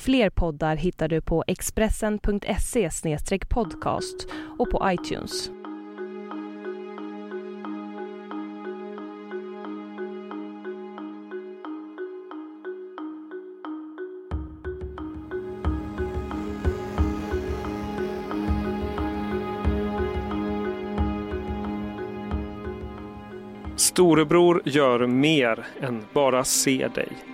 Fler poddar hittar du på expressen.se podcast och på iTunes. Storebror gör mer än bara se dig.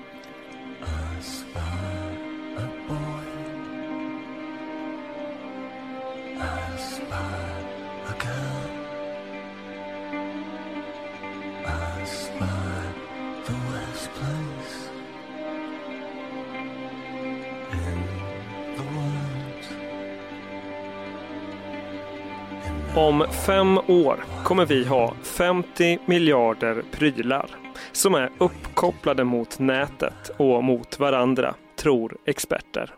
Om fem år kommer vi ha 50 miljarder prylar som är uppkopplade mot nätet och mot varandra, tror experter.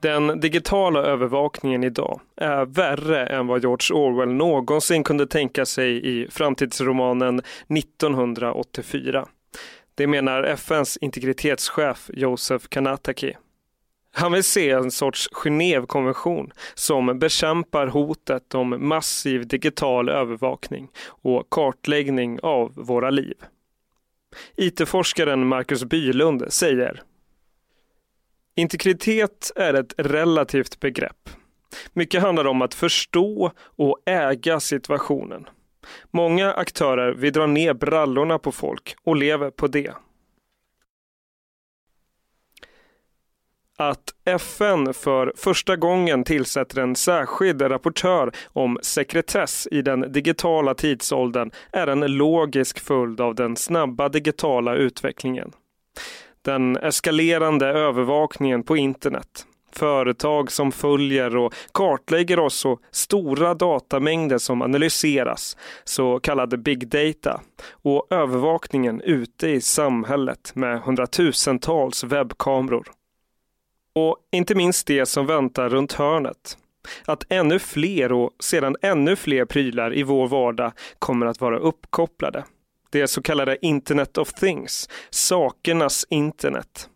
Den digitala övervakningen idag är värre än vad George Orwell någonsin kunde tänka sig i framtidsromanen 1984. Det menar FNs integritetschef Josef Kanataki. Han vill se en sorts Genèvekonvention som bekämpar hotet om massiv digital övervakning och kartläggning av våra liv. IT-forskaren Marcus Bylund säger Integritet är ett relativt begrepp. Mycket handlar om att förstå och äga situationen. Många aktörer vill dra ner brallorna på folk och lever på det. Att FN för första gången tillsätter en särskild rapportör om sekretess i den digitala tidsåldern är en logisk följd av den snabba digitala utvecklingen. Den eskalerande övervakningen på internet, företag som följer och kartlägger oss och stora datamängder som analyseras, så kallade big data, och övervakningen ute i samhället med hundratusentals webbkameror. Och inte minst det som väntar runt hörnet. Att ännu fler och sedan ännu fler prylar i vår vardag kommer att vara uppkopplade. Det så kallade Internet of Things, sakernas internet.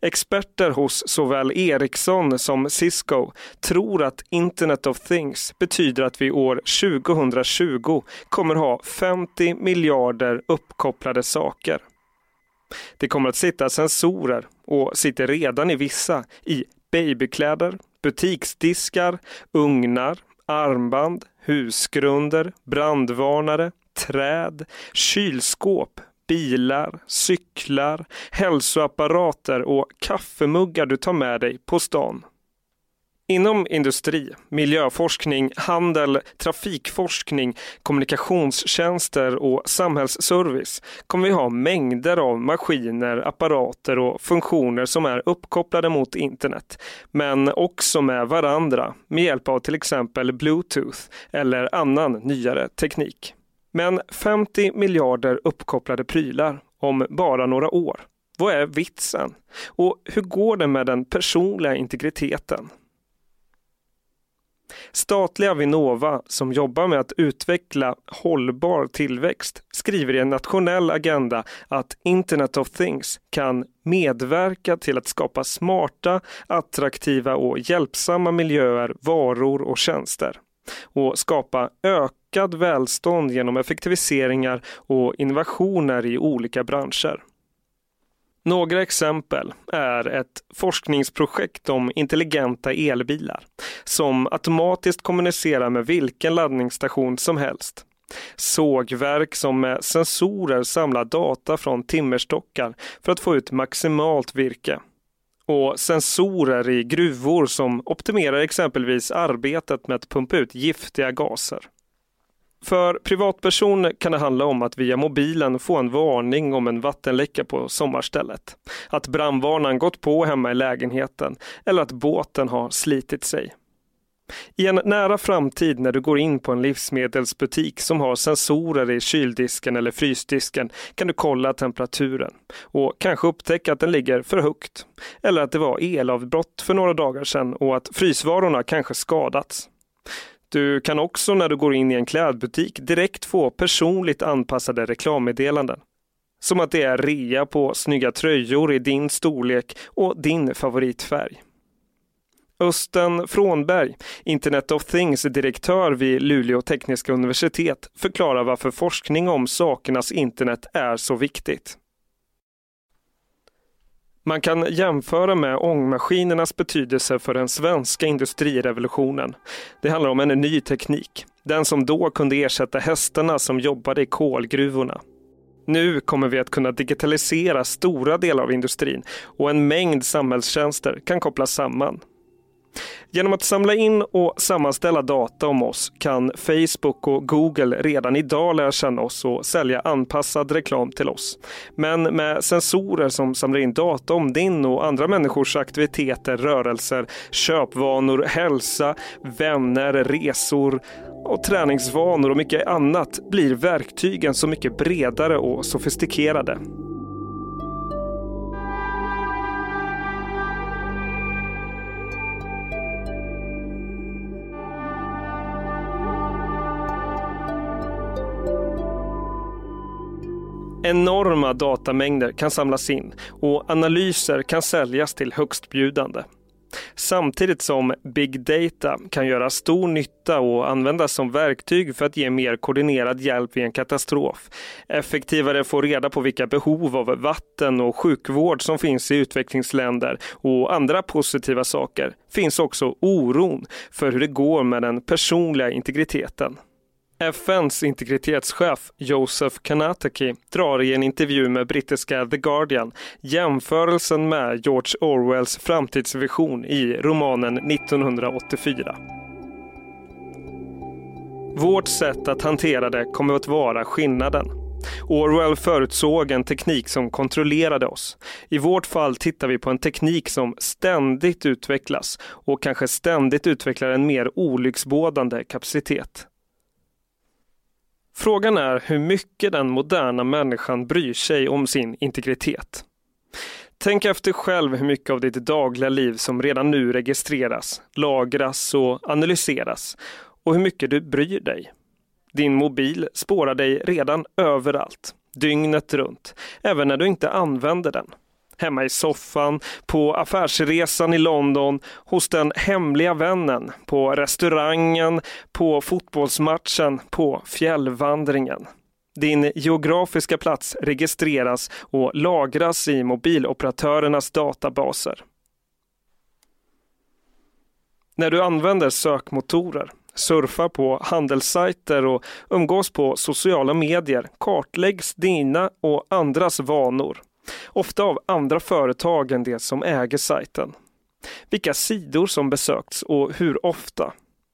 Experter hos såväl Ericsson som Cisco tror att Internet of Things betyder att vi år 2020 kommer ha 50 miljarder uppkopplade saker. Det kommer att sitta sensorer och sitter redan i vissa i babykläder, butiksdiskar, ugnar, armband, husgrunder, brandvarnare, träd, kylskåp, bilar, cyklar, hälsoapparater och kaffemuggar du tar med dig på stan. Inom industri, miljöforskning, handel, trafikforskning, kommunikationstjänster och samhällsservice kommer vi ha mängder av maskiner, apparater och funktioner som är uppkopplade mot internet, men också med varandra med hjälp av till exempel Bluetooth eller annan nyare teknik. Men 50 miljarder uppkopplade prylar om bara några år. Vad är vitsen? Och hur går det med den personliga integriteten? Statliga Vinnova, som jobbar med att utveckla hållbar tillväxt, skriver i en nationell agenda att Internet of Things kan medverka till att skapa smarta, attraktiva och hjälpsamma miljöer, varor och tjänster och skapa ökad välstånd genom effektiviseringar och innovationer i olika branscher. Några exempel är ett forskningsprojekt om intelligenta elbilar som automatiskt kommunicerar med vilken laddningsstation som helst. Sågverk som med sensorer samlar data från timmerstockar för att få ut maximalt virke. Och sensorer i gruvor som optimerar exempelvis arbetet med att pumpa ut giftiga gaser. För privatpersoner kan det handla om att via mobilen få en varning om en vattenläcka på sommarstället. Att brandvarnaren gått på hemma i lägenheten eller att båten har slitit sig. I en nära framtid när du går in på en livsmedelsbutik som har sensorer i kyldisken eller frysdisken kan du kolla temperaturen och kanske upptäcka att den ligger för högt. Eller att det var elavbrott för några dagar sedan och att frysvarorna kanske skadats. Du kan också när du går in i en klädbutik direkt få personligt anpassade reklammeddelanden. Som att det är rea på snygga tröjor i din storlek och din favoritfärg. Östen Frånberg, Internet of Things-direktör vid Luleå tekniska universitet, förklarar varför forskning om sakernas internet är så viktigt. Man kan jämföra med ångmaskinernas betydelse för den svenska industrirevolutionen. Det handlar om en ny teknik, den som då kunde ersätta hästarna som jobbade i kolgruvorna. Nu kommer vi att kunna digitalisera stora delar av industrin och en mängd samhällstjänster kan kopplas samman. Genom att samla in och sammanställa data om oss kan Facebook och Google redan idag lära känna oss och sälja anpassad reklam till oss. Men med sensorer som samlar in data om din och andra människors aktiviteter, rörelser, köpvanor, hälsa, vänner, resor och träningsvanor och mycket annat blir verktygen så mycket bredare och sofistikerade. Enorma datamängder kan samlas in och analyser kan säljas till högstbjudande. Samtidigt som big data kan göra stor nytta och användas som verktyg för att ge mer koordinerad hjälp vid en katastrof. Effektivare få reda på vilka behov av vatten och sjukvård som finns i utvecklingsländer och andra positiva saker finns också oron för hur det går med den personliga integriteten. FNs integritetschef Joseph Kanataki drar i en intervju med brittiska The Guardian jämförelsen med George Orwells framtidsvision i romanen 1984. Vårt sätt att hantera det kommer att vara skillnaden. Orwell förutsåg en teknik som kontrollerade oss. I vårt fall tittar vi på en teknik som ständigt utvecklas och kanske ständigt utvecklar en mer olycksbådande kapacitet. Frågan är hur mycket den moderna människan bryr sig om sin integritet. Tänk efter själv hur mycket av ditt dagliga liv som redan nu registreras, lagras och analyseras och hur mycket du bryr dig. Din mobil spårar dig redan överallt, dygnet runt, även när du inte använder den hemma i soffan, på affärsresan i London, hos den hemliga vännen, på restaurangen, på fotbollsmatchen, på fjällvandringen. Din geografiska plats registreras och lagras i mobiloperatörernas databaser. När du använder sökmotorer, surfar på handelssajter och umgås på sociala medier kartläggs dina och andras vanor ofta av andra företag än det som äger sajten. Vilka sidor som besökts och hur ofta.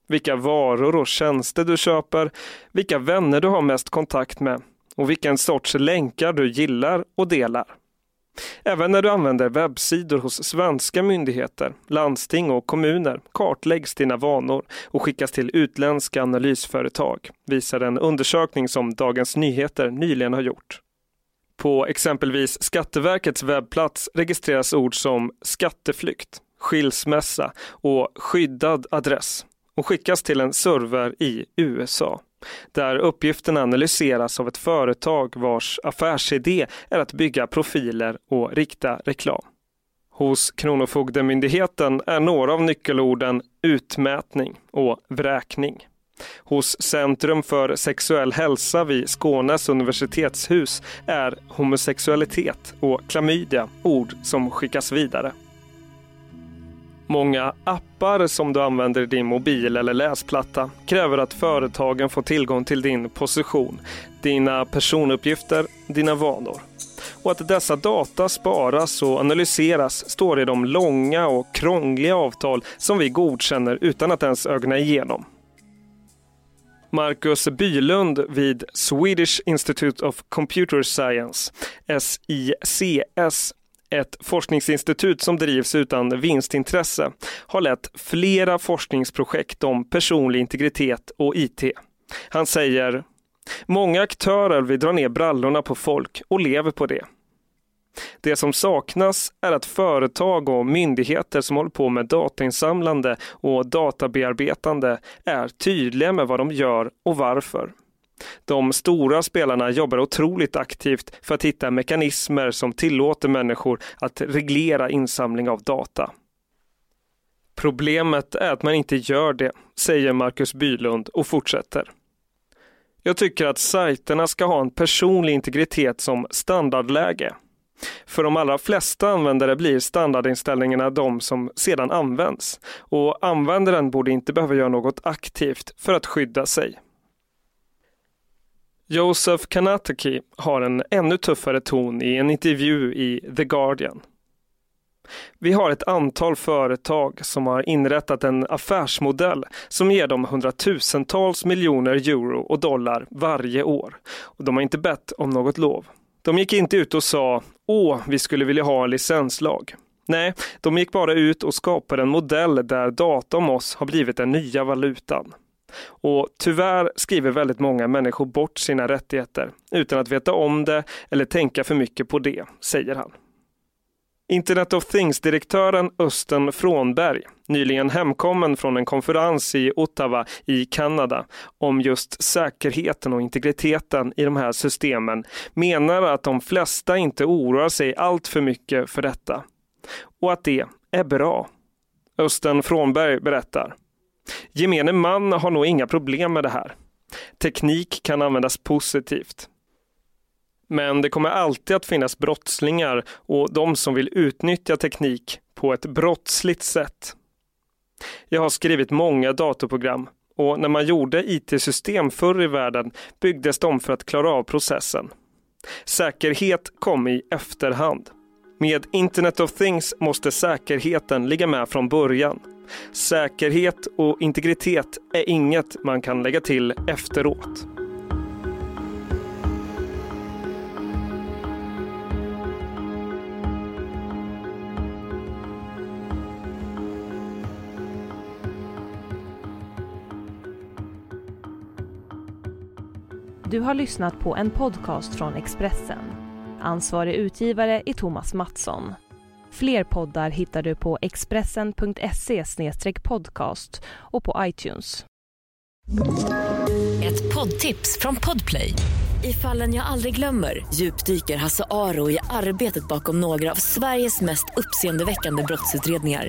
Vilka varor och tjänster du köper, vilka vänner du har mest kontakt med och vilken sorts länkar du gillar och delar. Även när du använder webbsidor hos svenska myndigheter, landsting och kommuner kartläggs dina vanor och skickas till utländska analysföretag, visar en undersökning som Dagens Nyheter nyligen har gjort. På exempelvis Skatteverkets webbplats registreras ord som skatteflykt, skilsmässa och skyddad adress och skickas till en server i USA där uppgifterna analyseras av ett företag vars affärsidé är att bygga profiler och rikta reklam. Hos Kronofogdemyndigheten är några av nyckelorden utmätning och vräkning. Hos Centrum för sexuell hälsa vid Skånes universitetshus är homosexualitet och klamydia ord som skickas vidare. Många appar som du använder i din mobil eller läsplatta kräver att företagen får tillgång till din position, dina personuppgifter, dina vanor. Och att dessa data sparas och analyseras står i de långa och krångliga avtal som vi godkänner utan att ens ögna igenom. Marcus Bylund vid Swedish Institute of Computer Science, SICS, ett forskningsinstitut som drivs utan vinstintresse, har lett flera forskningsprojekt om personlig integritet och IT. Han säger Många aktörer vill dra ner brallorna på folk och lever på det. Det som saknas är att företag och myndigheter som håller på med datainsamlande och databearbetande är tydliga med vad de gör och varför. De stora spelarna jobbar otroligt aktivt för att hitta mekanismer som tillåter människor att reglera insamling av data. Problemet är att man inte gör det, säger Marcus Bylund och fortsätter. Jag tycker att sajterna ska ha en personlig integritet som standardläge. För de allra flesta användare blir standardinställningarna de som sedan används och användaren borde inte behöva göra något aktivt för att skydda sig. Joseph Kanataki har en ännu tuffare ton i en intervju i The Guardian. Vi har ett antal företag som har inrättat en affärsmodell som ger dem hundratusentals miljoner euro och dollar varje år. Och de har inte bett om något lov. De gick inte ut och sa åh, vi skulle vilja ha en licenslag. Nej, de gick bara ut och skapade en modell där data om oss har blivit den nya valutan. Och tyvärr skriver väldigt många människor bort sina rättigheter utan att veta om det eller tänka för mycket på det, säger han. Internet of Things-direktören Östen Frånberg, nyligen hemkommen från en konferens i Ottawa i Kanada om just säkerheten och integriteten i de här systemen, menar att de flesta inte oroar sig allt för mycket för detta. Och att det är bra. Östen Frånberg berättar. Gemene man har nog inga problem med det här. Teknik kan användas positivt. Men det kommer alltid att finnas brottslingar och de som vill utnyttja teknik på ett brottsligt sätt. Jag har skrivit många datorprogram och när man gjorde IT-system förr i världen byggdes de för att klara av processen. Säkerhet kom i efterhand. Med Internet of Things måste säkerheten ligga med från början. Säkerhet och integritet är inget man kan lägga till efteråt. Du har lyssnat på en podcast från Expressen. Ansvarig utgivare är Thomas Mattsson. Fler poddar hittar du på expressen.se podcast och på iTunes. Ett poddtips från Podplay. I fallen jag aldrig glömmer djupdyker Hasse Aro i arbetet bakom några av Sveriges mest uppseendeväckande brottsutredningar